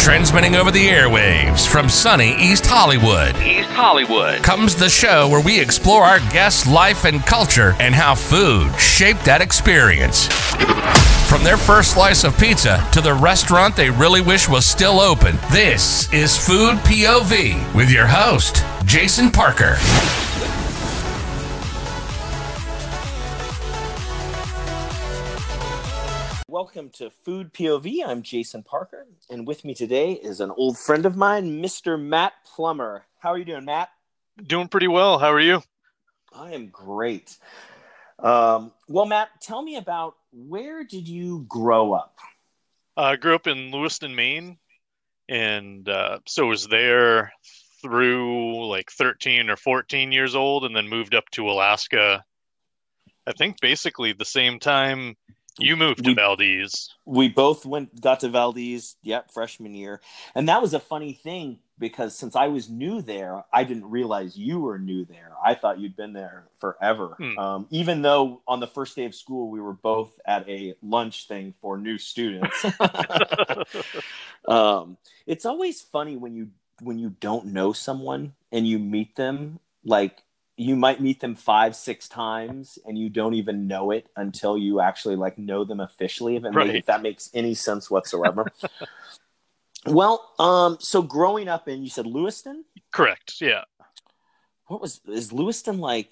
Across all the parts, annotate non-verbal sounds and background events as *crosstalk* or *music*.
Transmitting over the airwaves from sunny East Hollywood. East Hollywood. Comes the show where we explore our guests' life and culture and how food shaped that experience. From their first slice of pizza to the restaurant they really wish was still open, this is Food POV with your host, Jason Parker. Welcome to Food POV. I'm Jason Parker, and with me today is an old friend of mine, Mr. Matt Plummer. How are you doing, Matt? Doing pretty well. How are you? I am great. Um, well, Matt, tell me about where did you grow up? I grew up in Lewiston, Maine, and uh, so was there through like 13 or 14 years old, and then moved up to Alaska. I think basically the same time you moved to Valdez. We both went got to Valdez, yep, freshman year, and that was a funny thing because since I was new there, I didn't realize you were new there. I thought you'd been there forever. Hmm. Um, even though on the first day of school we were both at a lunch thing for new students. *laughs* *laughs* um, it's always funny when you when you don't know someone and you meet them like you might meet them five six times and you don't even know it until you actually like know them officially if, Right. if that makes any sense whatsoever *laughs* well um so growing up in you said lewiston Correct. Yeah. what was is lewiston like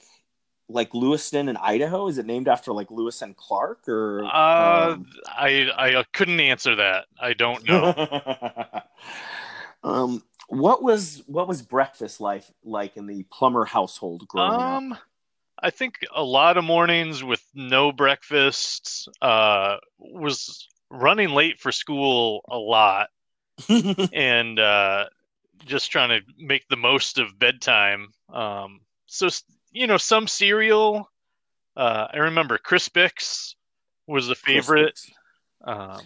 like lewiston in idaho is it named after like lewis and clark or Uh, um, I I couldn't answer that. I don't know. *laughs* um, what was what was breakfast life like in the Plummer household growing um, I think a lot of mornings with no breakfast. Uh, was running late for school a lot. *laughs* and uh, just trying to make the most of bedtime. Um, so you know, some cereal. Uh, I remember Crispix was a favorite. Um,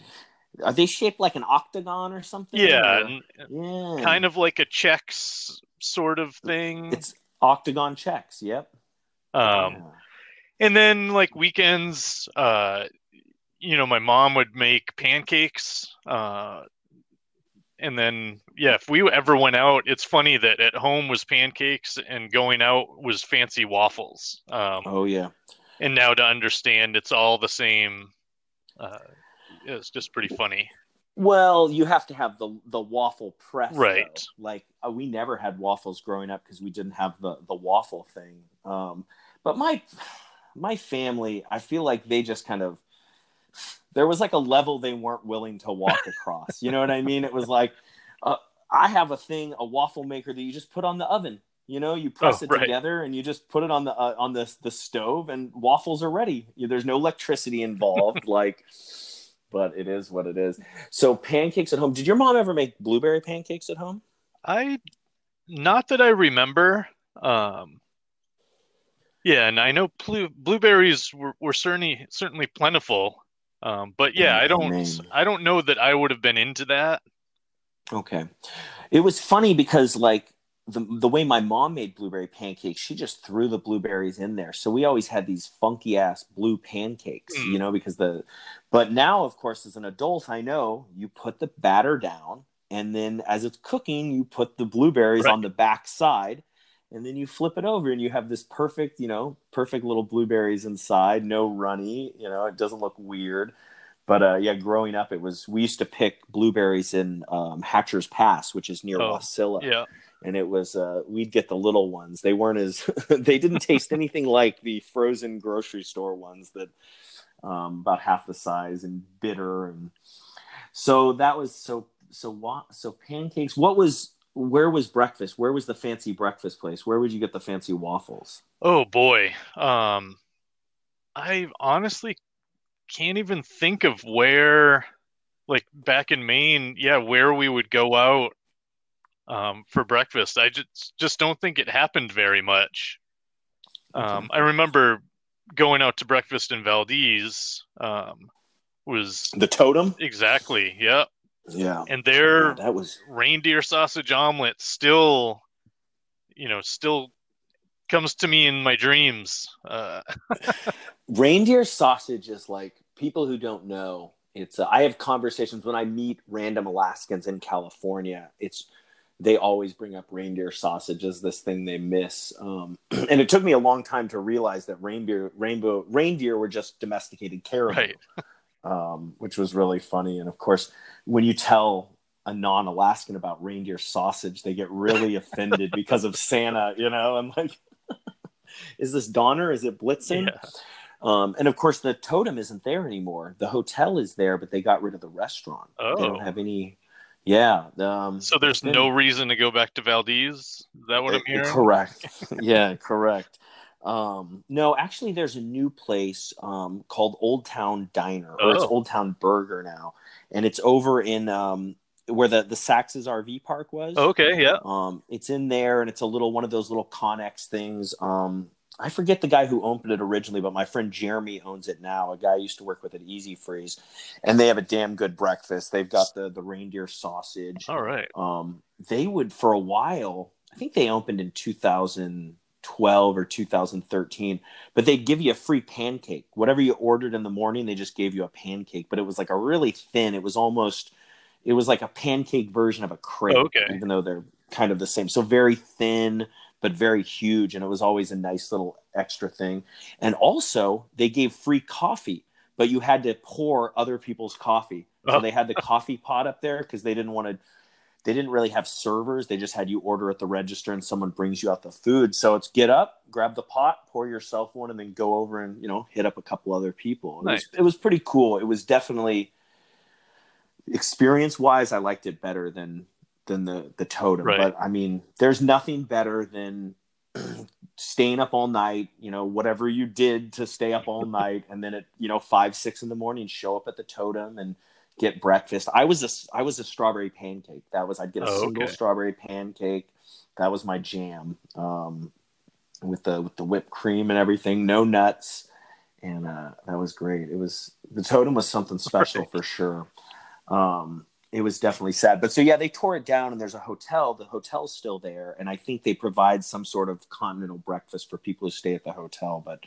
Are they shaped like an octagon or something? yeah, or- yeah, kind of like a checks sort of thing. It's octagon checks. Yep. Um, Yeah. and then like weekends, uh, you know, my mom would make pancakes. Uh, and then, yeah, if we ever went out, it's funny that at home was pancakes and going out was fancy waffles. Um, Oh yeah. and now to understand it's all the same, uh, it's just pretty funny. Well, you have to have the the waffle press, Right. though. Like uh, we never had waffles growing up because we didn't have the the waffle thing. Um, but my my family, I feel like they just kind of there was like a level they weren't willing to walk across. you know what I mean? It was like uh, I have a thing, a waffle maker that you just put on the oven. You know, you press Oh, it right. together and you just put it on the uh, on the the stove, and waffles are ready. There's no electricity involved. *laughs* like, but it is what it is. So pancakes at home. Did your mom ever make blueberry pancakes at home? I, not that I remember. Um, yeah, and I know blue, blueberries were, were certainly certainly plentiful. Um, but yeah, I Oh, don't man. I don't know that I would have been into that. Okay. It was funny because like the the way my mom made blueberry pancakes, she just threw the blueberries in there. So we always had these funky ass blue pancakes, Mm. you know, because the but now of course as an adult I know you put the batter down and then as it's cooking you put the blueberries Right. on the back side and then you flip it over and you have this perfect, you know, perfect little blueberries inside, no runny, you know, it doesn't look weird. But uh, yeah, growing up, it was we used to pick blueberries in um, Hatcher's Pass, which is near Oh, Wasilla, Yeah, and it was uh, we'd get the little ones. They weren't as *laughs* they didn't *laughs* taste anything like the frozen grocery store ones that um, about half the size and bitter, and so that was so so what so pancakes. What was where was breakfast? Where was the fancy breakfast place? Where would you get the fancy waffles? Oh boy. Um I honestly can't even think of where like back in Maine, yeah, where we would go out um for breakfast. I just just don't think it happened very much. Um I remember going out to breakfast in Valdez um was The totem. exactly, yeah. Yeah, And their Yeah, that was reindeer sausage omelet still you know, still comes to me in my dreams. Uh *laughs* reindeer sausage is like people who don't know it's uh, I have conversations when I meet random Alaskans in California. It's they always bring up reindeer sausage as this thing they miss. Um, *clears throat* and it took me a long time to realize that reindeer, rainbow, reindeer were just domesticated caribou, Right. *laughs* um, which was really funny. And of course, when you tell a non-Alaskan about reindeer sausage, they get really *laughs* offended because of Santa. You know, I'm like, *laughs* is this Donner? Is it Blitzen? Yeah. Um, and of course, the totem isn't there anymore. The hotel is there, but they got rid of the restaurant. They Oh. don't have any. Yeah. Um, So there's no reason to go back to Valdez. Is that what I'm Uh, hearing? Correct. *laughs* yeah, correct. Um, no, actually, there's a new place um, called Old Town Diner, or it's Oh. Old Town Burger now, and it's over in um, where the the Sax's RV park was. Okay, yeah. Um, it's in there, and it's a little one of those little Connex things. Um, I forget the guy who opened it originally, but my friend Jeremy owns it now. A guy I used to work with at Easy Freeze, and they have a damn good breakfast. They've got the the reindeer sausage. All right. Um, they would for a while. I think they opened in 2012 or 2013, but they'd give you a free pancake. Whatever you ordered in the morning, they just gave you a pancake. But it was like a really thin. It was almost. It was like a pancake version of a crepe, Okay. even though they're kind of the same. So very thin, but very huge, and it was always a nice little extra thing. And also, they gave free coffee, but you had to pour other people's coffee. So Oh. they had the oh. *laughs* coffee pot up there because they didn't want to. They didn't really have servers. They just had you order at the register, and someone brings you out the food. So it's get up, grab the pot, pour yourself one, and then go over and you know hit up a couple other people. It, Nice. was, it was pretty cool. It was definitely experience wise, I liked it better than than the the totem. Right. But I mean, there's nothing better than *clears throat* staying up all night. You know, whatever you did to stay up all night, and then at you know five six in the morning, show up at the totem and get breakfast. I was a I was a strawberry pancake. That was I'd get a Oh, single okay. strawberry pancake. That was my jam. Um, with the with the whipped cream and everything, no nuts, and uh, that was great. It was the totem was something special Right. for sure. Um, it was definitely sad, but so yeah, they tore it down, and there's a hotel. The hotel's still there, and I think they provide some sort of continental breakfast for people who stay at the hotel, but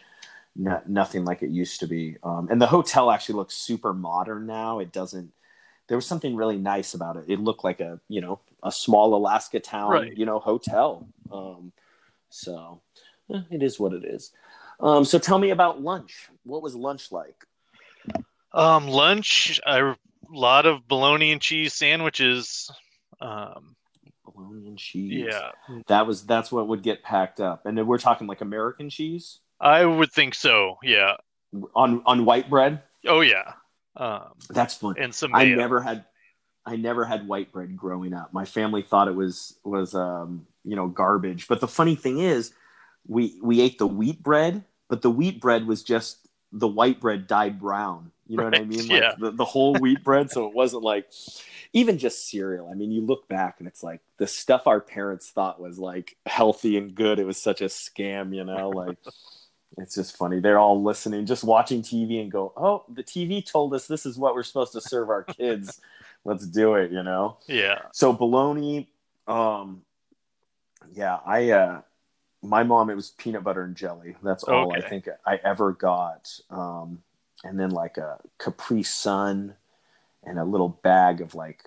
no, nothing like it used to be. Um, and the hotel actually looks super modern now. It doesn't. There was something really nice about it. It looked like a you know a small Alaska town Right. you know hotel. Um, so eh, it is what it is. Um, so tell me about lunch. What was lunch like? Um, lunch, a lot of bologna and cheese sandwiches. Um, Bologna and cheese. yeah, that was that's what would get packed up. And then we're talking like American cheese I would think so. Yeah. on on white bread. Oh yeah. Um, That's fun. and some I never had I never had white bread growing up. My family thought it was was um, you know garbage. But the funny thing is, we we ate the wheat bread, but the wheat bread was just the white bread dyed brown. You know what I mean? Like yeah. the, the whole wheat bread. So it wasn't like even just cereal. I mean, you look back and it's like the stuff our parents thought was like healthy and good. It was such a scam, you know, like *laughs* it's just funny. They're all listening, just watching TV and go, Oh, the TV told us this is what we're supposed to serve our kids. *laughs* Let's do it, you know? Yeah. So bologna, um, yeah, I, uh, my mom, it was peanut butter and jelly. That's all I think I ever got. Um, and then like a Capri Sun and a little bag of like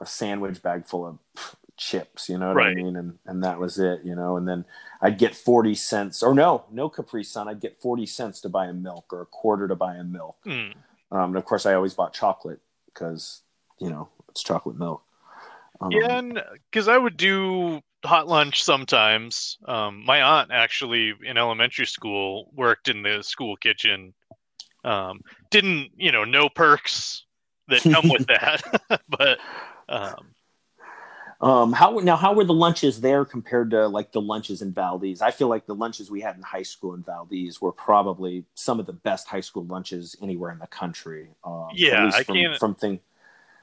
a sandwich bag full of chips, you know what I mean? And, and that was it, you know, and then I'd get 40 cents or no, no Capri Sun. I'd get 40 cents to buy a milk or a quarter to buy a milk. Mm. Um, and of course I always bought chocolate because, you know, it's chocolate milk. Um, Yeah, because I would do hot lunch sometimes. Um, my aunt actually in elementary school worked in the school kitchen. Um, didn't you know no perks that come with *laughs* that, *laughs* but um, Um, how now? How were the lunches there compared to like the lunches in Valdez? I feel like the lunches we had in high school in Valdez were probably some of the best high school lunches anywhere in the country. Um, Yeah, I from, can't- from thing.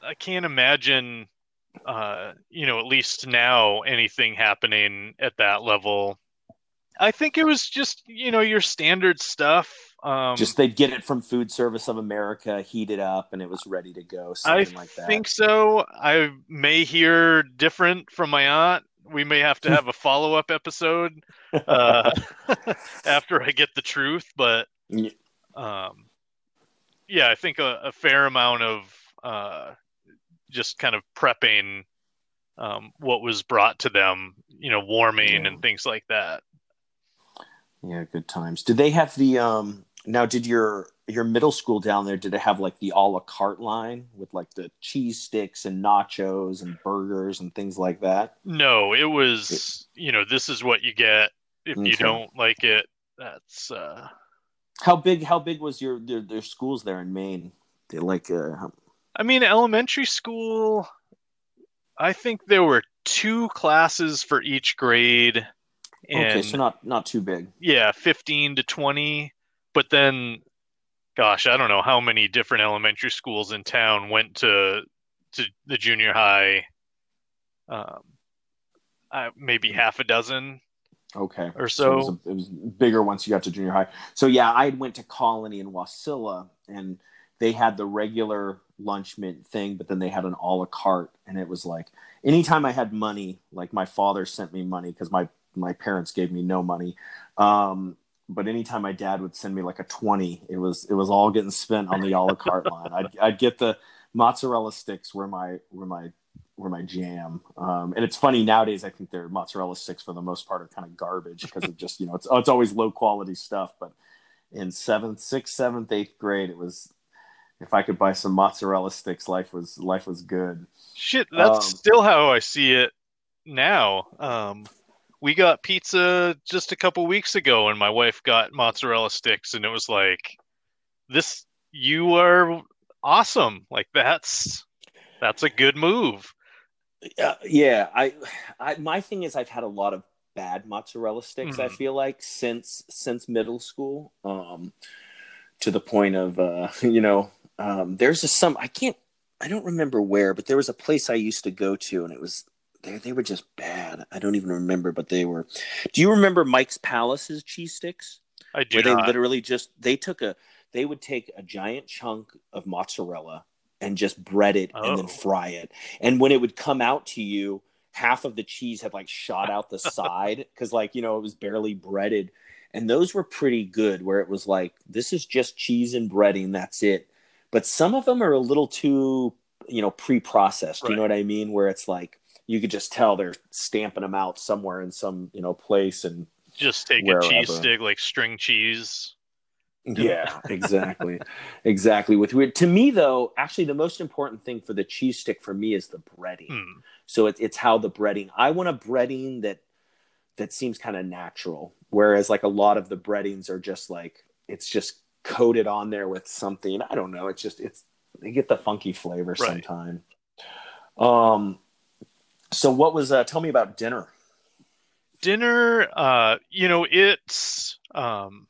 I can't imagine, uh, you know, at least now anything happening at that level. I think it was just you know your standard stuff. Um, Just they'd get it from Food Service of America, heat it up, and it was ready to go. I Something like that. I think so. I may hear different from my aunt. We may have to have a follow up episode *laughs* uh, *laughs* after I get the truth, but Yeah. um, yeah, I think a, a fair amount of uh, just kind of prepping um, what was brought to them, you know, warming Yeah. and things like that. Yeah, good times. Did they have the um now did your your middle school down there did it have like the a la carte line with like the cheese sticks and nachos and burgers and things like that? No, it was, you know, this is what you get if you don't like it. That's uh, How big how big was your their, their schools there in Maine? They like uh how- I mean, elementary school, I think there were two classes for each grade. And okay, so not not too big. yeah, 15 to 20. But then, gosh, I don't know how many different elementary schools in town went to to the junior high. Um, uh, maybe half a dozen. Okay. Or it, so. was a- it was bigger once you got to junior high. So yeah, I went to Colony in Wasilla and they had the regular lunch mint thing, but then they had an a la carte and it was like anytime I had money, like my father sent me money because my my parents gave me no money. Um but anytime my dad would send me like a 20, it was it was all getting spent on the a la carte *laughs* line. I'd I'd get the mozzarella sticks were my were my were my jam. Um, and it's funny nowadays. I think their mozzarella sticks for the most part are kind of garbage because of just you know it's it's always low quality stuff. But in seventh, sixth, seventh, eighth grade, it was if I could buy some mozzarella sticks, life was life was good. Shit, that's Um, still how I see it now. Um, we got pizza just a couple weeks ago, and my wife got mozzarella sticks, and it was like, "This, you are awesome! Like that's that's a good move." Uh, yeah, I, I my thing is I've had a lot of bad mozzarella sticks. I Mhm. feel like since since middle school, um, to the point of uh, *laughs* you know, um, there's just some I can't I don't remember where, but there was a place I used to go to, and it was they they were just bad. I don't even remember, but they were. Do you remember Mike's Palace's cheese sticks? I do where they not. literally just they took a they would take a giant chunk of mozzarella and just bread it and then Oh. fry it and when it would come out to you half of the cheese had like shot out the *laughs* side because like you know it was barely breaded and those were pretty good where it was like this is just cheese and breading that's it but some of them are a little too you know pre-processed you know what i mean where it's like you could just tell they're stamping them out somewhere in some you know place and just take a wherever. cheese stick like string cheese. Yeah, exactly. exactly. With weird to me though, actually the most important thing for the cheese stick for me is the breading. Hmm. So it, it's how the breading. I want a breading that that seems kind of natural, whereas like a lot of the breadings are just like it's just coated on there with something. I don't know. It's just it's they get the funky flavor Right. sometime. Um. So what was? uh Tell me about dinner. dinner uh you know it's um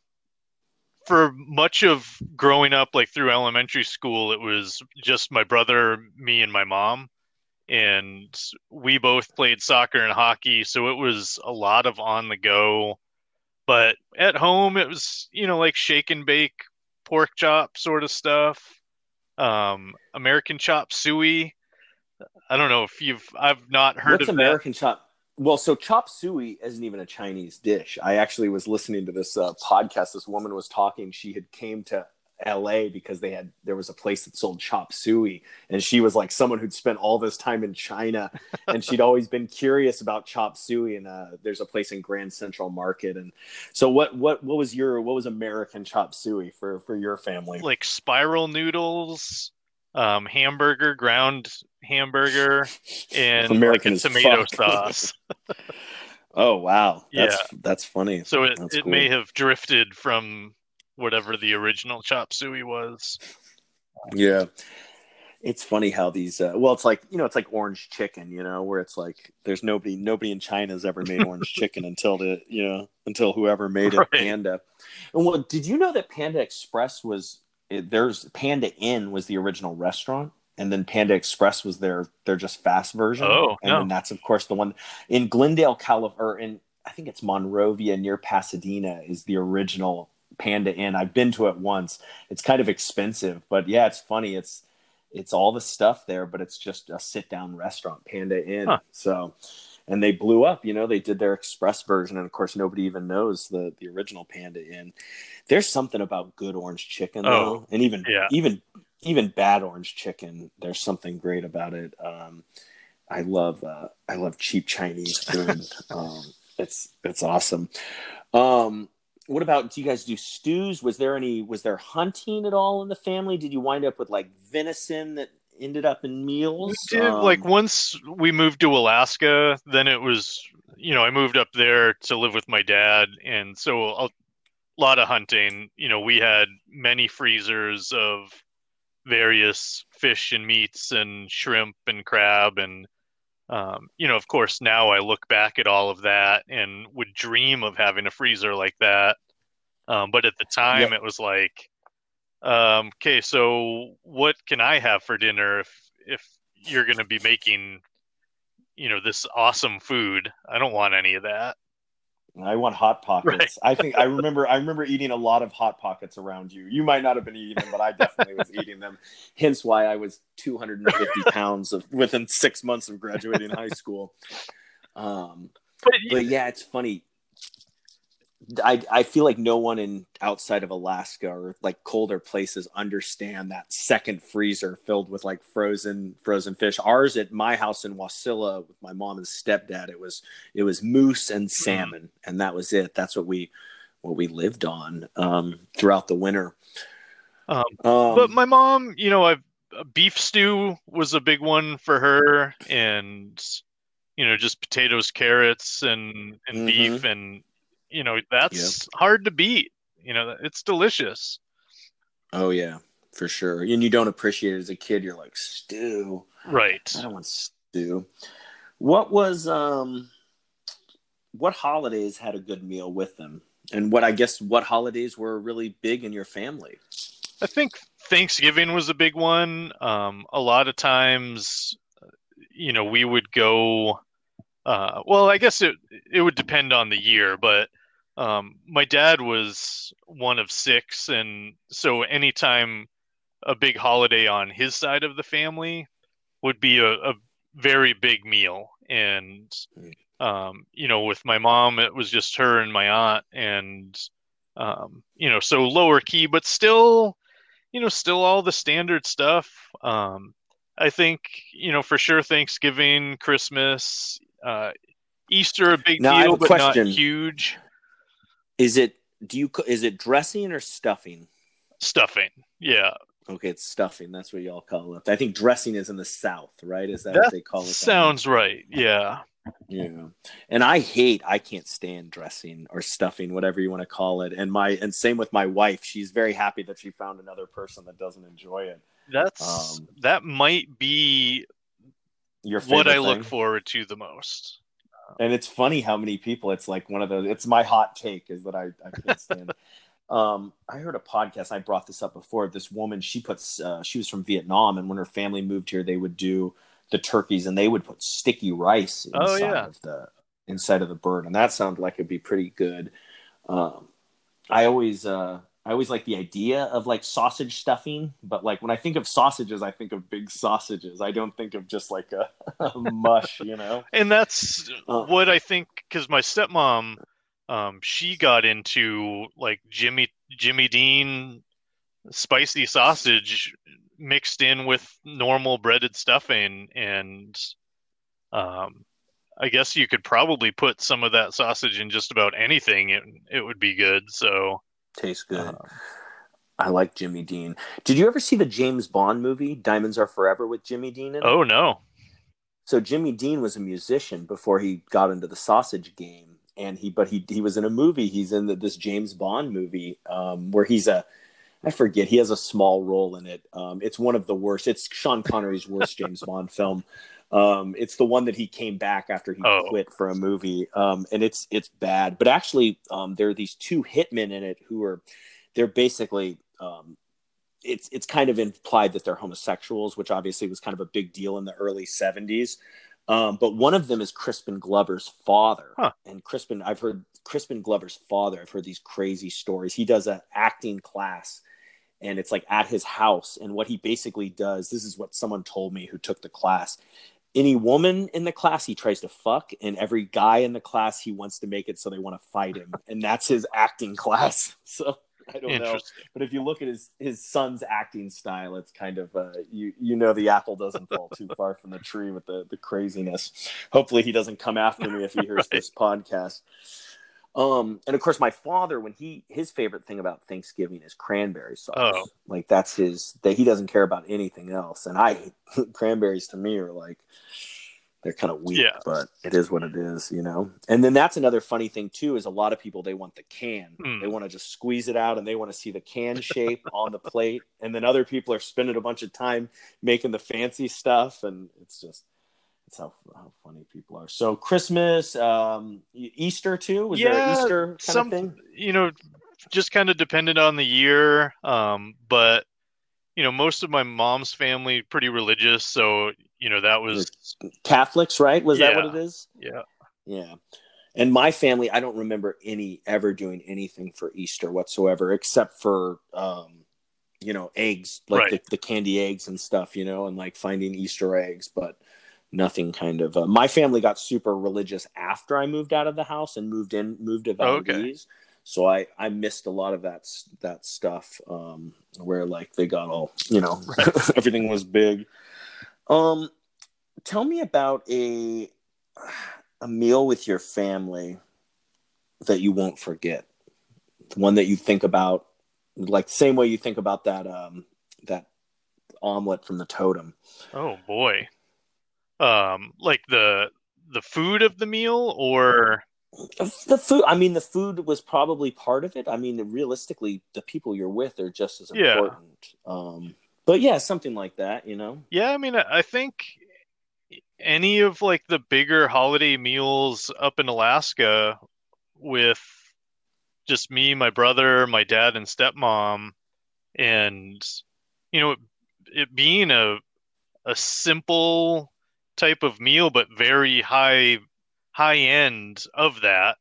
for much of growing up like through elementary school it was just my brother me and my mom and we both played soccer and hockey so it was a lot of on the go but at home it was you know like shake and bake pork chop sort of stuff um american chop suey i don't know if you've i've not heard What's of American chop? Well, so chop suey isn't even a Chinese dish. I actually was listening to this uh, podcast. This woman was talking. She had came to L.A. because they had there was a place that sold chop suey, and she was like someone who'd spent all this time in China, *laughs* and she'd always been curious about chop suey. And uh, there's a place in Grand Central Market. And so, what what what was your what was American chop suey for for your family? like spiral noodles, um, hamburger, ground hamburger, and American like tomato fuck. sauce. *laughs* Oh wow, that's that's funny. So it, That's it cool. may have drifted from whatever the original chop suey was. Yeah. It's funny how these uh, well it's like you know it's like orange chicken, you know, where it's like there's nobody nobody in China's ever made orange *laughs* chicken until the you know until whoever made it Right. Panda. And well, did you know that Panda Express was there's Panda Inn was the original restaurant and then Panda Express was their their just fast version. Oh, and no. then that's of course the one in Glendale, California or in I think it's Monrovia near Pasadena is the original Panda Inn. I've been to it once. It's kind of expensive, but yeah, it's funny. It's it's all the stuff there, but it's just a sit down restaurant, Panda Inn. Huh. So, and they blew up. You know, they did their express version, and of course, nobody even knows the the original Panda Inn. There's something about good orange chicken, Oh, though, and even yeah. even even bad orange chicken. There's something great about it. Um, I love uh, I love cheap Chinese food. *laughs* um, it's it's awesome. Um, what about do you guys do stews? Was there any was there hunting at all in the family? Did you wind up with like venison that ended up in meals? We did Um, like once we moved to Alaska, then it was you know I moved up there to live with my dad, and so a lot of hunting. You know, we had many freezers of various fish and meats and shrimp and crab and um, you know of course now i look back at all of that and would dream of having a freezer like that. Um, but at the time Yep. it was like um, okay so what can i have for dinner if if you're going to be making you know this awesome food? I don't want any of that I want hot pockets. I think I remember I remember eating a lot of hot pockets around you. You might not have been eating them, but I definitely was eating them. Hence why I was 250 *laughs* pounds of within six months of graduating high school. Um, but but yeah, it's funny. I I feel like no one in outside of Alaska or like colder places understand that second freezer filled with like frozen frozen fish. Ours at my house in Wasilla with my mom and stepdad, it was it was moose and salmon, and that was it. That's what we what we lived on um, throughout the winter. Um, Um, but my mom, you know, I've beef stew was a big one for her, and you know, just potatoes, carrots, and and Mhm. beef, and you know, that's hard to beat. You know, it's delicious. oh yeah, for sure. And you don't appreciate it as a kid. You're like stew. Right. I don't want stew. What was um what holidays had a good meal with them? And what I guess what holidays were really big in your family? I think Thanksgiving was a big one. Um, a lot of times, you know, we would go. Uh, well, I guess it it would depend on the year, but um, my dad was one of six, and so anytime a big holiday on his side of the family would be a, a very big meal, and um, you know, with my mom, it was just her and my aunt, and um, you know, so lower key, but still you know, still all the standard stuff. Um, I think, you know, for sure Thanksgiving, Christmas, uh, Easter a big Now, deal, but question. not huge. Is it do you is it dressing or stuffing? Stuffing. Yeah. Okay, it's stuffing. That's what y'all call it. I think dressing is in the South, right? Is that, That what they call it? Sounds right. Yeah. Yeah. And I hate I can't stand dressing or stuffing, whatever you want to call it. And my and same with my wife. She's very happy that she found another person that doesn't enjoy it. That's Um, that might be Your what I look forward to the most. And it's funny how many people it's like one of the it's my hot take is that I, I can't stand. *laughs* um, I heard a podcast. I brought this up before. This woman, she puts uh, she was from Vietnam, and when her family moved here, they would do the turkeys, and they would put sticky rice inside Oh, yeah. of the inside of the bird, and that sounded like it'd be pretty good. Um, I always uh, I always like the idea of like sausage stuffing, but like when I think of sausages, I think of big sausages. I don't think of just like a, *laughs* a mush, you know. And that's Uh. what I think because my stepmom, um, she got into like Jimmy Jimmy Dean spicy sausage mixed in with normal breaded stuffing, and um, I guess you could probably put some of that sausage in just about anything. It it would be good. So Tastes good. uh, I like Jimmy Dean. Did you ever see the James Bond movie Diamonds Are Forever with Jimmy Dean in it? oh no, So Jimmy Dean was a musician before he got into the sausage game, and he but he he was in a movie. He's in the, this James Bond movie um, where he's a I forget he has a small role in it. Um, it's one of the worst. It's Sean Connery's worst James Bond film. Um, it's the one that he came back after he Oh. quit for a movie, um, and it's it's bad. But actually, um, there are these two hitmen in it who are they're basically um, it's it's kind of implied that they're homosexuals, which obviously was kind of a big deal in the early '70s. Um, but one of them is Crispin Glover's father, Huh. and Crispin. I've heard Crispin Glover's father. I've heard these crazy stories. He does an acting class, and it's like at his house. And what he basically does, this is what someone told me who took the class. Any woman in the class he tries to fuck, and every guy in the class he wants to make it so they want to fight him, *laughs* and that's his acting class. *laughs* So I don't know, but if you look at his his son's acting style, it's kind of uh, you you know the apple doesn't fall too *laughs* far from the tree with the the craziness. Hopefully, he doesn't come after me if he hears Right. this podcast. Um, and of course, my father, when he his favorite thing about Thanksgiving is cranberry sauce. Oh. Like that's his that he doesn't care about anything else. And I *laughs* cranberries to me are like they're kind of weak, Yeah. but it is what it is, you know. And then that's another funny thing too is a lot of people they want the can. Hmm. They want to just squeeze it out and they want to see the can shape *laughs* on the plate. And then other people are spending a bunch of time making the fancy stuff, and it's just how how funny people are. So Christmas, um, Easter too. Was Yeah, an Easter kind some- of thing? you know, just kind of depended on the year. Um, but you know, most of my mom's family pretty religious, so you know that was Catholics, right? Was that what it is? yeah. Yeah. And my family, I don't remember any ever doing anything for Easter whatsoever, except for, um, you know, eggs, like Right. the, the candy eggs and stuff, you know, and like finding Easter eggs, but nothing kind of. Uh, my family got super religious after I moved out of the house and moved in, moved to Oh, okay. So I, I missed a lot of that that stuff um, where like they got all you know *laughs* *laughs* everything was big. Um, tell me about a a meal with your family that you won't forget. One that you think about, like the same way you think about that um, that omelet from the totem. Oh boy. Um, like the the food of the meal, or The food. I mean, the food was probably part of it. I mean, realistically, the people you're with are just as Yeah. important. Um, but yeah, something like that. You know. yeah, I mean, I I think any of like the bigger holiday meals up in Alaska with just me, my brother, my dad, and stepmom, and you know, it, it being a a simple type of meal, but very high high end of that.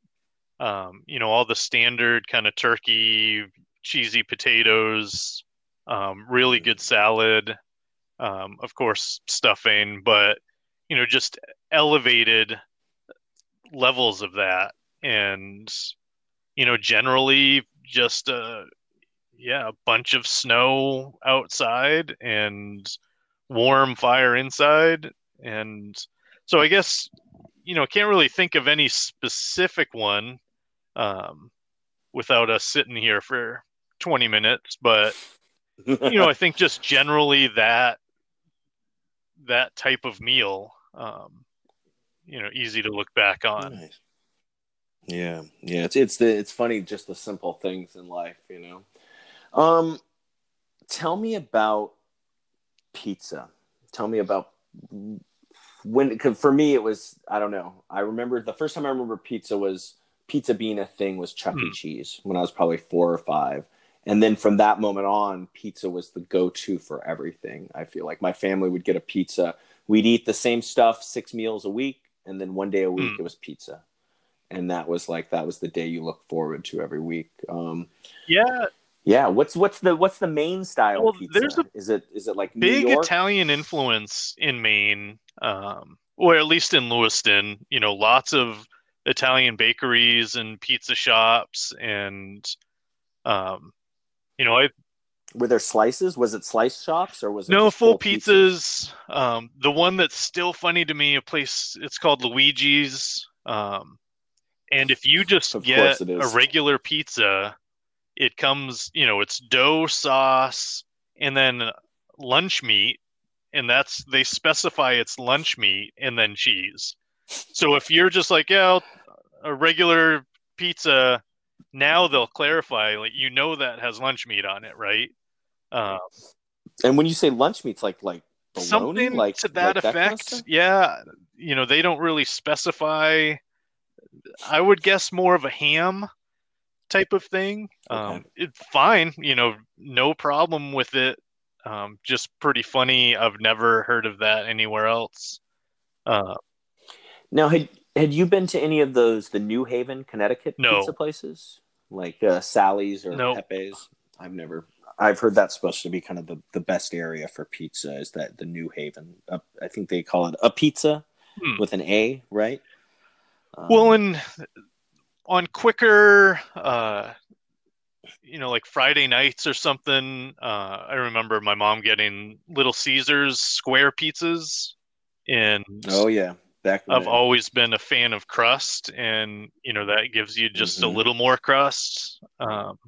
Um, you know, all the standard kind of turkey, cheesy potatoes, um, really good salad, um, of course, stuffing, but you know, just elevated levels of that, and you know, generally just a yeah, a bunch of snow outside and warm fire inside, and so I guess you know, I can't really think of any specific one um, without us sitting here for 20 minutes, but you know, I think just *laughs* generally that that type of meal, um, you know, easy to look back on. Nice. Yeah, yeah. It's it's the it's funny just the simple things in life, you know. Um, tell me about pizza. Tell me about when. for me, it was I don't know. I remember the first time I remember pizza was pizza being a thing was Chuck E. Hmm. Cheese when I was probably four or five. And then from that moment on, pizza was the go-to for everything. I feel like my family would get a pizza. We'd eat the same stuff six meals a week, and then one day a week Hmm. it was pizza and that was like that was the day you look forward to every week. Um, Yeah, yeah, what's what's the what's the main style Well, pizza? there's a is it is it like big New York? Italian influence in Maine, um, or at least in Lewiston. You know, lots of Italian bakeries and pizza shops, and um, you know, I Were there slices? Was it slice shops or was it no full pizzas? pizzas. Um, the one that's still funny to me, a place it's called Luigi's. Um, and if you just Of get a regular pizza, it comes, you know, it's dough, sauce, and then lunch meat, and that's they specify it's lunch meat and then cheese. So if you're just like, yeah, a regular pizza, now they'll clarify, like you know that has lunch meat on it, right? Um, And when you say lunch meats, like like bologna, something like to that like kind of effect. yeah, you know, they don't really specify. I would guess more of a ham type of thing. Um, Okay. it's fine, you know, no problem with it. Um, just pretty funny. I've never heard of that anywhere else. Uh, Now, had had you been to any of those the New Haven, Connecticut No. pizza places like uh, Sally's or Nope. Pepe's? I've never. I've heard that's supposed to be kind of the, the best area for pizza. Is that the New Haven? Uh, I think they call it a pizza Hmm. with an A, right? Um, Well, and on quicker, uh, you know, like Friday nights or something, uh, I remember my mom getting Little Caesars square pizzas, and oh yeah, back. I've the- always been a fan of crust, and you know that gives you just a Mhm. little more crust. Um,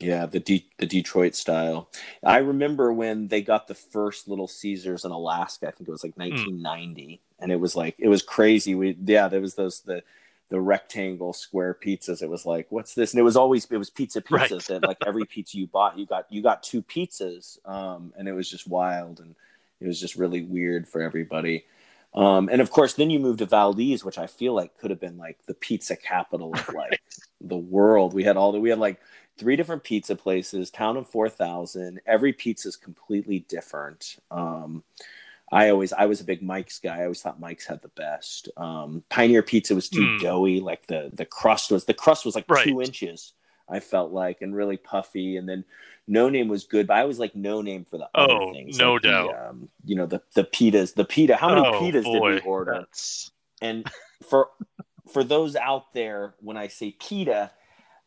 Yeah, the De- the Detroit style. I remember when they got the first Little Caesars in Alaska. I think it was Hmm. like 1990, and it was like it was crazy. We yeah, there was those the the rectangle square pizzas. It was like, what's this? And it was always it was pizza Right. pizzas. That like every *laughs* pizza you bought, you got you got two pizzas, um, and it was just wild, and it was just really weird for everybody. Um, and of course, then you moved to Valdez, which I feel like could have been like the pizza capital of like *laughs* the world. We had all the we had like three different pizza places, town of 4,000. Every pizza is completely different. Um, I always, I was a big Mike's guy. I always thought Mike's had the best. Um, Pioneer Pizza was too Hmm. doughy. Like the, the crust was, the crust was like Right. two inches, I felt like, and really puffy. And then No Name was good, but I was like No Name for the other Oh, things. no like the, doubt. um, you know, the, the pitas, the pita. How many oh, pitas boy, did we order? that's- and for for those out there when i say pita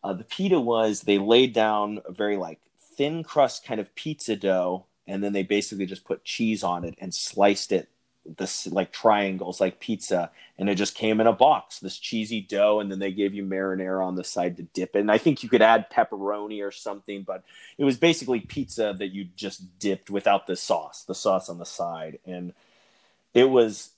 uh, the pita was they laid down a very like thin crust kind of pizza dough and then they basically just put cheese on it and sliced it this like triangles like pizza and it just came in a box this cheesy dough and then they gave you marinara on the side to dip it and i think you could add pepperoni or something but it was basically pizza that you just dipped without the sauce the sauce on the side and it was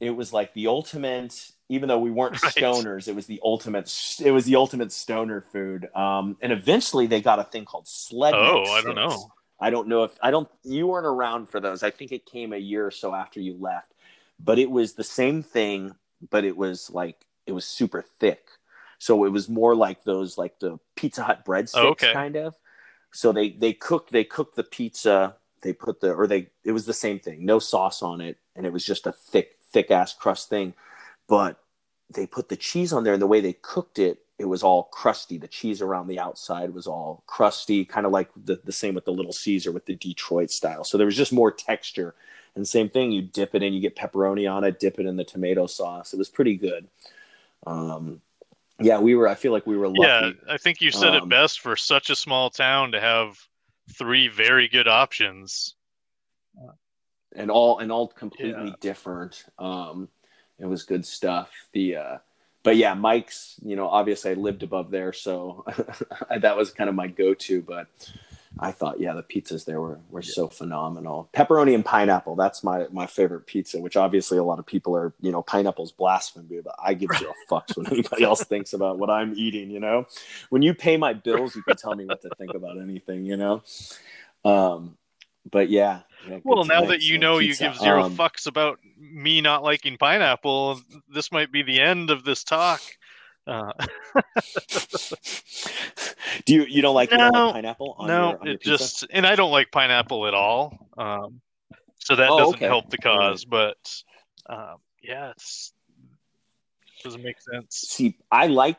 it was like the ultimate even though we *laughs* weren't Right. stoners it was the ultimate it was the ultimate stoner food um and eventually they got a thing called sled oh, I don't know. I don't know if I don't you weren't around for those. I think it came a year or so after you left. But it was the same thing, but it was like it was super thick. So it was more like those like the Pizza Hut breadsticks Oh, okay. kind of. So they they cook they cook the pizza, they put the or they it was the same thing. No sauce on it and it was just a thick thick ass crust thing. But they put the cheese on there and the way they cooked it it was all crusty. The cheese around the outside was all crusty, kind of like the, the same with the Little Caesar with the Detroit style. So there was just more texture. And same thing, you dip it in, you get pepperoni on it, dip it in the tomato sauce. It was pretty good. Um, yeah, we were. I feel like we were lucky. Yeah, I think you said it Um, best for such a small town to have three very good options. and all and all completely Yeah. different. Um, it was good stuff. The uh, but yeah, Mike's. You know, obviously I lived above there, so *laughs* that was kind of my go-to. But I thought, yeah, the pizzas there were were so phenomenal. Pepperoni and pineapple. That's my my favorite pizza. Which obviously a lot of people are. You know, pineapple's blasphemy, but I give zero fucks when *laughs* anybody else thinks about what I'm eating. You know, when you pay my bills, you can tell me what to think about anything. You know. Um, but yeah. Well, now that you know you give zero Um, fucks about me not liking pineapple, this might be the end of this talk. Uh, *laughs* Do you you don't like, you don't like pineapple on no, your, it pizza? just and I don't like pineapple at all. Um, so that Oh, doesn't okay. help the cause. But um, yeah, it's doesn't make sense. see I like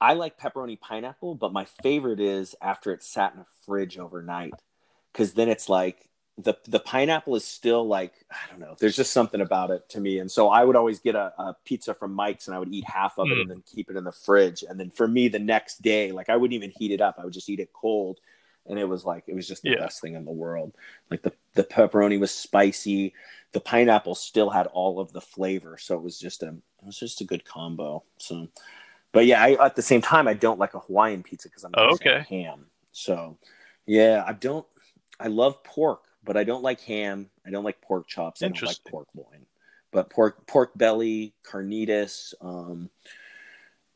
I like pepperoni pineapple, but my favorite is after it's sat in a fridge overnight because then it's like the the pineapple is still like I don't know. There's just something about it to me, and so I would always get a, a pizza from Mike's, and I would eat half of it Mm. and then keep it in the fridge, and then for me the next day, like I wouldn't even heat it up. I would just eat it cold, and it was like it was just the Yeah. best thing in the world. Like the the pepperoni was spicy, the pineapple still had all of the flavor, so it was just a it was just a good combo. So, but yeah, I, at the same time, I don't like a Hawaiian pizza because I'm not Oh, a ham. So, yeah, I don't. I love pork, but I don't like ham. I don't like pork chops. I don't like pork loin. But pork pork belly, carnitas, um,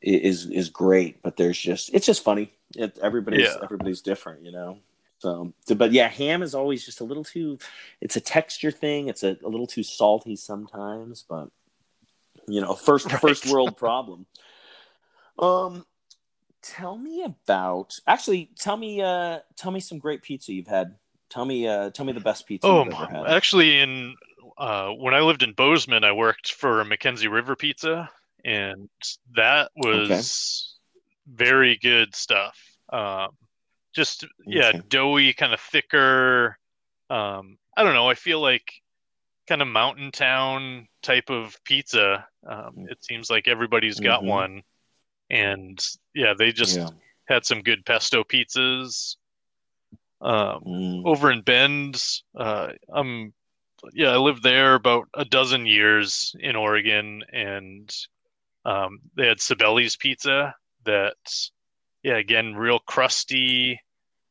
is is great. But there's just it's just funny. It, everybody's Yeah. everybody's different, you know. So, but yeah, ham is always just a little too. It's a texture thing. It's a, a little too salty sometimes, but you know, first Right. first world *laughs* problem. Um, tell me about actually. Tell me, uh, tell me some great pizza you've had. Tell me, uh, tell me the best pizza Oh, you've ever had. actually, in uh, when I lived in Bozeman, I worked for Mackenzie River Pizza, and that was very good stuff. Um, just yeah, Okay. doughy, kind of thicker. Um, I don't know. I feel like kind of mountain town type of pizza. Um, it seems like everybody's got Mhm. one, and yeah, they just yeah. had some good pesto pizzas. Um, Mm. over in Bend, uh, I'm yeah, I lived there about a dozen years in Oregon, and um, they had Sibeli's Pizza. That yeah, again, real crusty.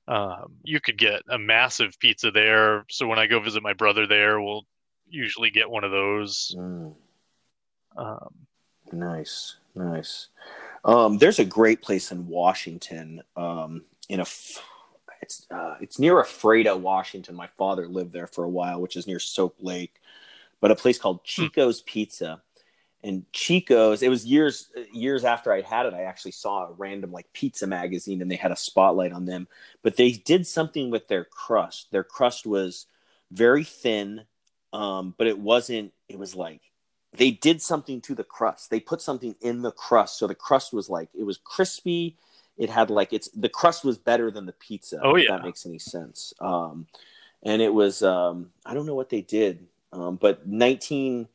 Um, you could get a massive pizza there. So when I go visit my brother there, we'll usually get one of those. Mm. Um, Nice, nice. Um, there's a great place in Washington. Um, in a, f- it's uh, it's near Ephrata, Washington. My father lived there for a while, which is near Soap Lake. But a place called Chico's Pizza, and Chico's. It was years years after I had it. I actually saw a random like pizza magazine, and they had a spotlight on them. But they did something with their crust. Their crust was very thin, um, but it wasn't. It was like they did something to the crust. They put something in the crust, so the crust was like it was crispy. It had like it's the crust was better than the pizza. Oh, if yeah. that makes any sense. Um, and it was um, I don't know what they did, um, but 19,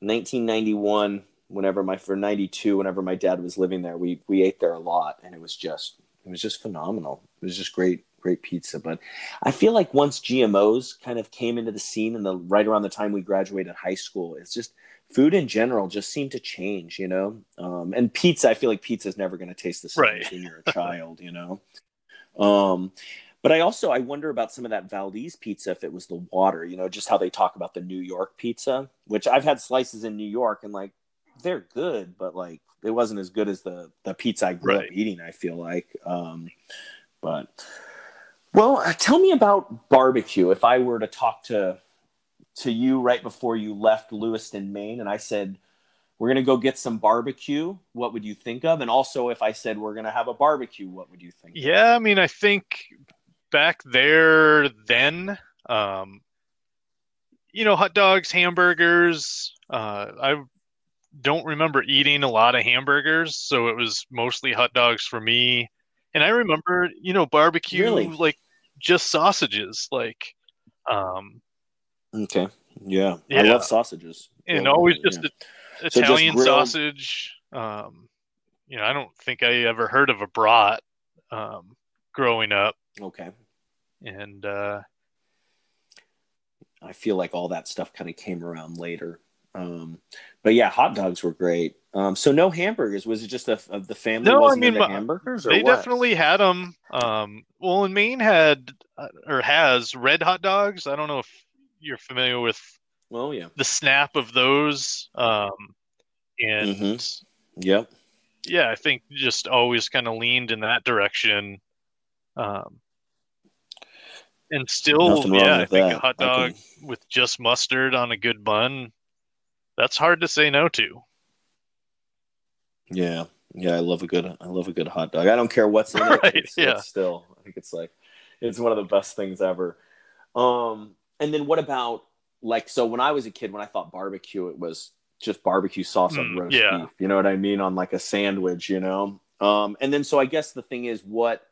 1991, whenever my for ninety two, whenever my dad was living there, we we ate there a lot, and it was just it was just phenomenal. It was just great great pizza. But I feel like once GMOs kind of came into the scene, and the right around the time we graduated high school, it's just food in general just seemed to change, you know. Um, and pizza, I feel like pizza is never going to taste the same Right. when you're a *laughs* child, you know. Um, but I also I wonder about some of that Valdez pizza if it was the water, you know, just how they talk about the New York pizza, which I've had slices in New York and like they're good, but like it wasn't as good as the the pizza I grew Right. up eating. I feel like, um, but well, uh, tell me about barbecue. If I were to talk to to you right before you left Lewiston, Maine, and I said we're gonna go get some barbecue, what would you think of? And also, if I said we're gonna have a barbecue, what would you think? of? Yeah, I mean, I think back there then, um, you know, hot dogs, hamburgers. Uh, I don't remember eating a lot of hamburgers, so it was mostly hot dogs for me. And I remember, you know, barbecue Really? like just sausages, like, um, Okay. Yeah. I love sausages. and Well, always yeah. just a- just Italian grilled- sausage. Um, you know, I don't think I ever heard of a brat um, growing up, Okay. and uh, I feel like all that stuff kind of came around later. Um, but yeah, hot dogs were great. Um, so no hamburgers. Was it just a, of the family No, I mean, my- hamburgers? They what? definitely had them. Um, well, in Maine had uh, or has red hot dogs. I don't know if you're familiar with well yeah. the snap of those. Um, and Mhm. Yep. yeah, I think just always kind of leaned in that direction. Um, and still, yeah, I think that. a hot dog can- with just mustard on a good bun, that's hard to say no to. Yeah. Yeah, I love a good I love a good hot dog. I don't care what's in it. *laughs* It's, yeah. it's still I think it's like it's one of the best things ever. Um and then what about like so when I was a kid when I thought barbecue it was just barbecue sauce on Mm, roast yeah. beef. You know what I mean on like a sandwich, you know. Um and then so I guess the thing is what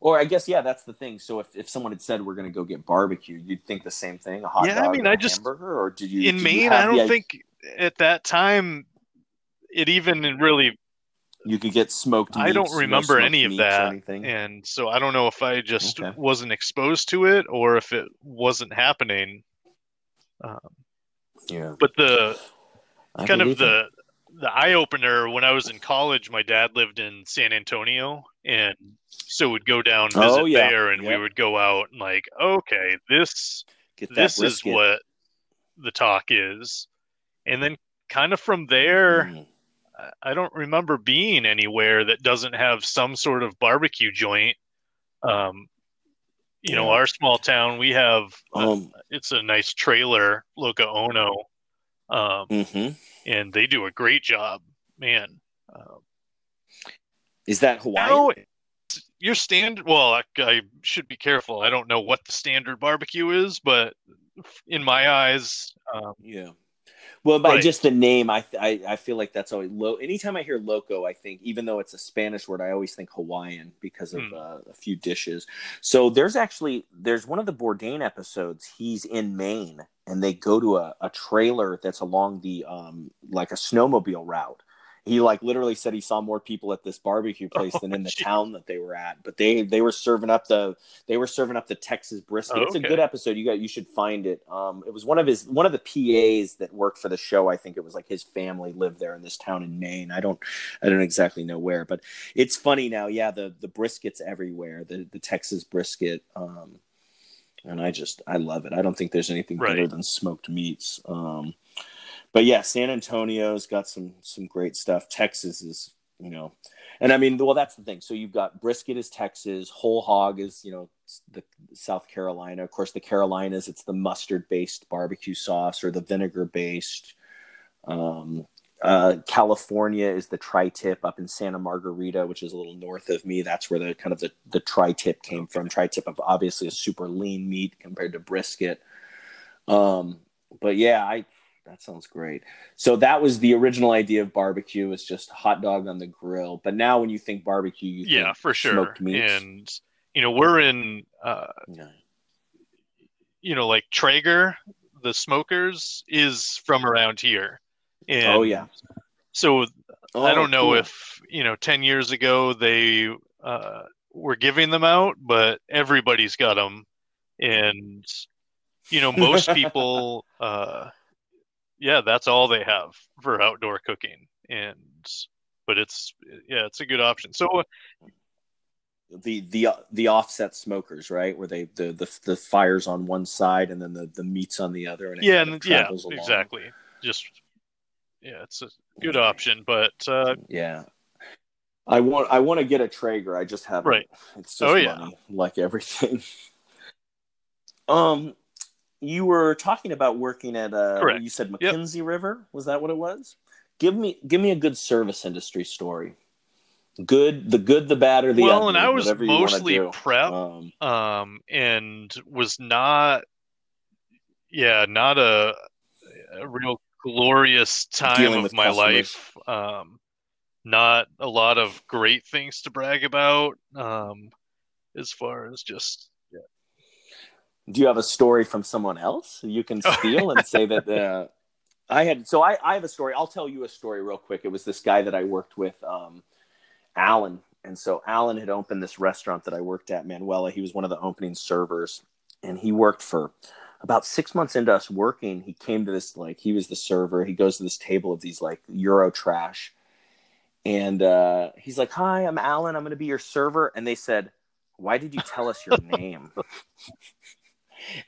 or I guess yeah, that's the thing. So if, if someone had said we're going to go get barbecue, you'd think the same thing, a hot Yeah, I mean, I just- hamburger or did you in did Maine, have I don't think at that time it even really you could get smoked I don't meats, no remember any of that. anything. and so I don't know if I just Okay. wasn't exposed to it or if it wasn't happening. Um, Yeah. but the I kind of believe it. the the eye opener when I was in college, my dad lived in San Antonio, and so would go down visit Oh, yeah. there, and we would go out and like, okay, this this is what the talk is, and then kind of from there. Mm. I- I don't remember being anywhere that doesn't have some sort of barbecue joint. Um, you know, our small town, we have a- Um, it's a nice trailer, Loca Ono, um, mhm. and they do a great job, man. Uh, Is that Hawaii? no, your standard. Well, I, I should be careful. I don't know what the standard barbecue is, but in my eyes, um, Yeah. Well, by Right. just the name, I, I I feel like that's always low. Anytime I hear loco, I think even though it's a Spanish word, I always think Hawaiian because of Hmm. uh, a few dishes. So there's actually there's one of the Bourdain episodes. He's in Maine, and they go to a, a trailer that's along the um like a snowmobile route. He like literally said he saw more people at this barbecue place than in the gee. town that they were at. But they they were serving up the they were serving up the Texas brisket. Oh, It's a good episode. You got you should find it. Um, it was one of his one of the PAs that worked for the show. I think it was like his family lived there in this town in Maine. I don't I don't exactly know where, but it's funny now. Yeah, the the briskets everywhere. The the Texas brisket. Um, and I just I love it. I don't think there's anything Right. better than smoked meats. Um, but yeah, San Antonio's got some some great stuff. Texas is you know, and I mean, well, that's the thing. So you've got brisket is Texas, whole hog is you know the South Carolina. Of course, the Carolinas it's the mustard based barbecue sauce or the vinegar based. Um, uh, California is the tri-tip up in Santa Margarita, which is a little north of me. That's where the kind of the, the tri-tip came from. Tri-tip of obviously a super lean meat compared to brisket. Um, but yeah, I that sounds great. So that was the original idea of barbecue was just hot dog on the grill. But now when you think barbecue, you Yeah, think for sure. smoked meats. And you know, we're in uh, Yeah. you know, like Traeger, the smokers is from around here. And Oh, yeah. So I Oh, don't know cool. if, you know, 10 years ago they uh, were giving them out, but everybody's got them. And, you know, most *laughs* people, uh, yeah, that's all they have for outdoor cooking. And, but it's, yeah, it's a good option. So, the the the offset smokers, right? Where they the the, the fires on one side and then the the meats on the other, and yeah, kind of and, yeah, along. exactly. Just, yeah, it's a good option. But, uh, Yeah. I want I want to get a Traeger. I just haven't. Right. It's just Oh, yeah. money, like everything. *laughs* um, you were talking about working at a Correct. you said Yep. River. Was that what it was? Give me give me a good service industry story. Good, the good, the bad, or the well, ugly, and I was whatever you wanna mostly prep. Um, um, and was not, yeah, not a, a real glorious time of my customers. life. Um, not a lot of great things to brag about. Um, as far as just do you have a story from someone else you can *laughs* steal and say that uh, I had? So I, I have a story. I'll tell you a story real quick. It was this guy that I worked with, um, Alan, and so Alan had opened this restaurant that I worked at, Manuela. He was one of the opening servers, and he worked for about six months into us working. He came to this like he was the server. He goes to this table of these like Euro trash, and uh, he's like, "Hi, I'm Alan. I'm going to be your server." And they said, "Why did you tell us your *laughs* name?"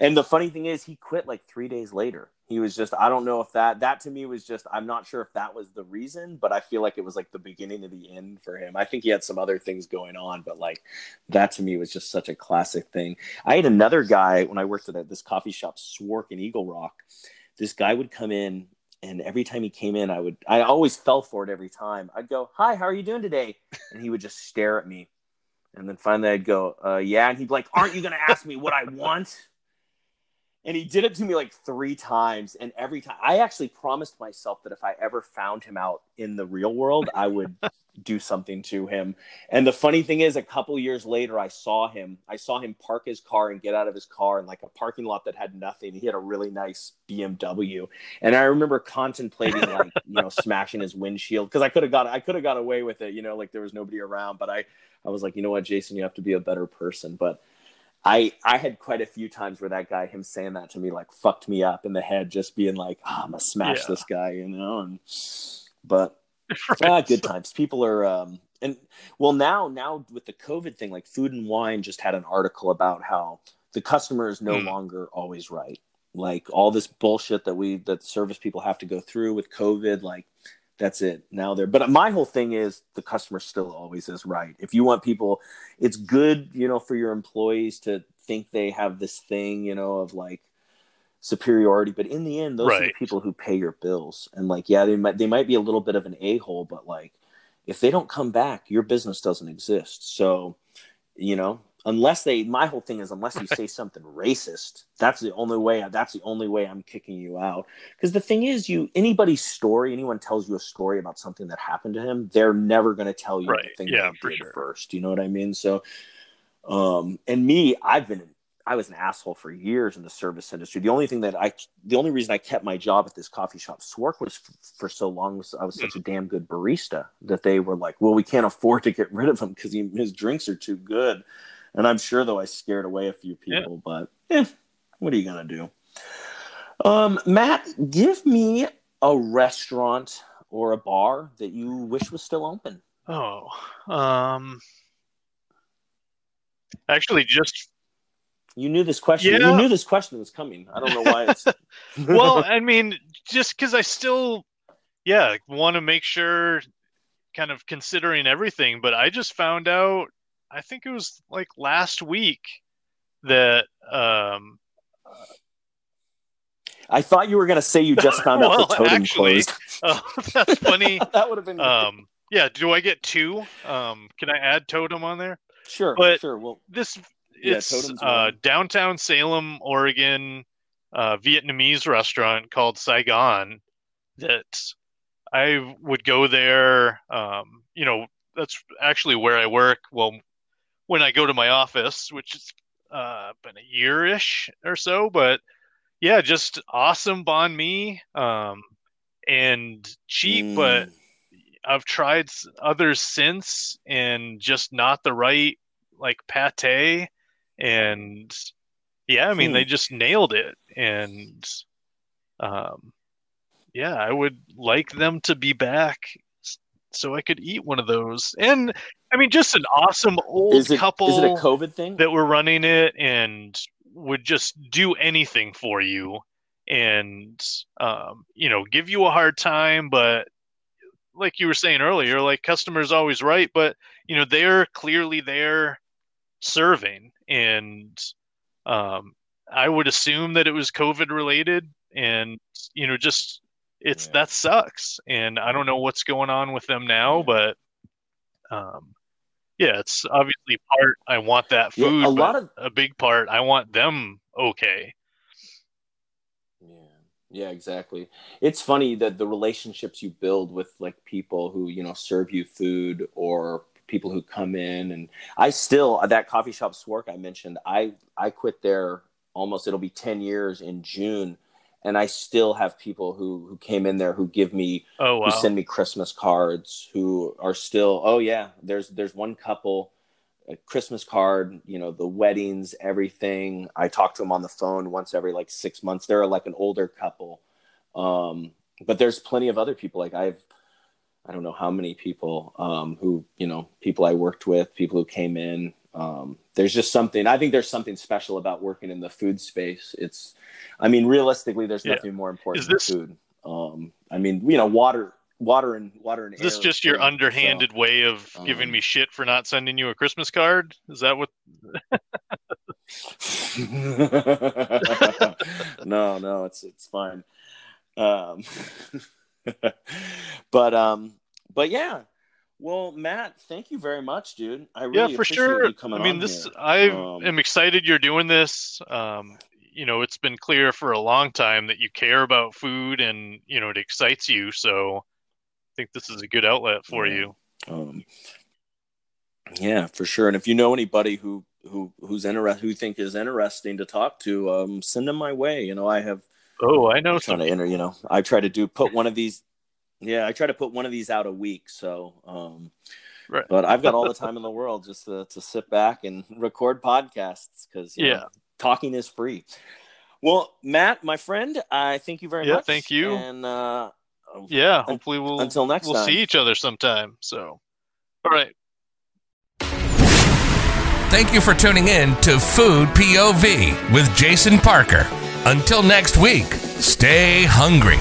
And the funny thing is, he quit like three days later. He was just, I don't know if that, that to me was just, I'm not sure if that was the reason, but I feel like it was like the beginning of the end for him. I think he had some other things going on, but like that to me was just such a classic thing. I had another guy when I worked at this coffee shop, Swark in Eagle Rock. This guy would come in, and every time he came in, I would, I always fell for it every time. I'd go, Hi, how are you doing today? And he would just stare at me. And then finally I'd go, uh, Yeah. And he'd be like, Aren't you going to ask me what I want? And he did it to me like three times and every time i actually promised myself that if i ever found him out in the real world i would *laughs* do something to him. And the funny thing is a couple years later i saw him i saw him park his car and get out of his car in like a parking lot that had nothing. He had a really nice bmw and i remember contemplating like *laughs* you know smashing his windshield because i could have got i could have got away with it you know like there was nobody around. But i i was like you know what jason you have to be a better person. But I I had quite a few times where that guy, him saying that to me, like fucked me up in the head, just being like, oh, I'm gonna smash Yeah. this guy, you know. And but *laughs* ah, good times. People are um and well now now with the COVID thing, like Food and Wine just had an article about how the customer is no Hmm. longer always right. Like all this bullshit that we that service people have to go through with COVID, like that's it. Now they're but my whole thing is the customer still always is right. If you want people it's good, you know, for your employees to think they have this thing, you know, of like superiority. But in the end, those are the people who pay your bills. And like, yeah, they might they might be a little bit of an a hole, but like, if they don't come back, your business doesn't exist. So, you know, unless they my whole thing is unless you *laughs* say something racist that's the only way that's the only way i'm kicking you out. Because the thing is you anybody's story anyone tells you a story about something that happened to him they're never going to tell you Right. the thing Yeah, for did sure. first you know what i mean? So um and me i've been i was an asshole for years in the service industry. The only thing that i the only reason i kept my job at this coffee shop swark was f- for so long was i was such a damn good barista that they were like well we can't afford to get rid of him because his drinks are too good and i'm sure though i scared away a few Yeah. people but eh, what are you gonna do um matt give me a restaurant or a bar that you wish was still open Oh, um, actually, just you knew this question you knew this question was coming i don't know why it's *laughs* *laughs* well, I mean, just because I still, yeah, want to make sure, kind of considering everything. But I just found out, I think it was like last week that, um, I thought you were going to say you just *laughs* found out the totem actually, closed. oh, *laughs* that's funny. *laughs* that would have been um, yeah, do I get two? Um, can I add totem on there? sure, but- sure. Well, this it's Totem's uh, downtown Salem, Oregon, uh, Vietnamese restaurant called Saigon. That I would go there. Um, you know, that's actually where I work. Well, when I go to my office, which has uh, been a year-ish or so, but yeah, just awesome banh mi, um, and cheap, but mm, I've tried others since and just not the right like pate and yeah, I mean they Hmm. just nailed it and um yeah, I would like them to be back so I could eat one of those. And I mean just an awesome old is it couple is it a COVID thing? that were running it and would just do anything for you and um, you know give you a hard time but like you were saying earlier like customers always right but you know they're clearly there serving and um, i would assume that it was covid related and you know just it's Yeah. that sucks and i don't know what's going on with them now but um, yeah it's obviously part i want that Yeah, food a but lot of a big part i want them okay Yeah, yeah, exactly. It's funny that the relationships you build with like people who you know serve you food or people who come in, and I still that coffee shop Swark I mentioned. I I quit there almost. It'll be ten years in June, and I still have people who who came in there who give me oh wow who send me Christmas cards, who are still, oh yeah, there's there's one couple, a Christmas card, you know, the weddings, everything. I talk to them on the phone once every like six months. They're like an older couple, um, but there's plenty of other people. Like I've, I don't know how many people um, who you know, people I worked with, people who came in. Um, there's just something. I think there's something special about working in the food space. It's, I mean, realistically, there's Yeah. nothing more important this- than food. Um, I mean, you know, water, water and water and is this just your food, so- underhanded way of giving um, me shit for not sending you a christmas card is that what *laughs* no, no, it's it's fine. Um, *laughs* but um, but yeah. Well, Matt, thank you very much, dude. I really yeah for appreciate sure you coming i mean on this here. i Um, am excited you're doing this um you know it's been clear for a long time that you care about food and you know it excites you so i think this is a good outlet for Yeah. you Um, yeah, for sure. And if you know anybody who who who's interested, who think is interesting to talk to, um, send them my way. You know, I have oh i know trying to enter. You know, I try to do put one of these. Yeah, I try to put one of these out a week. So, um, Right. but I've got all the *laughs* time in the world just to, to sit back and record podcasts because Yeah. talking is free. Well, Matt, my friend, I thank you very much. Yeah, much. thank you. And uh, yeah hopefully we'll until next we'll time. see each other sometime so all right Thank you for tuning in to Food POV with Jason Parker. Until next week, stay hungry.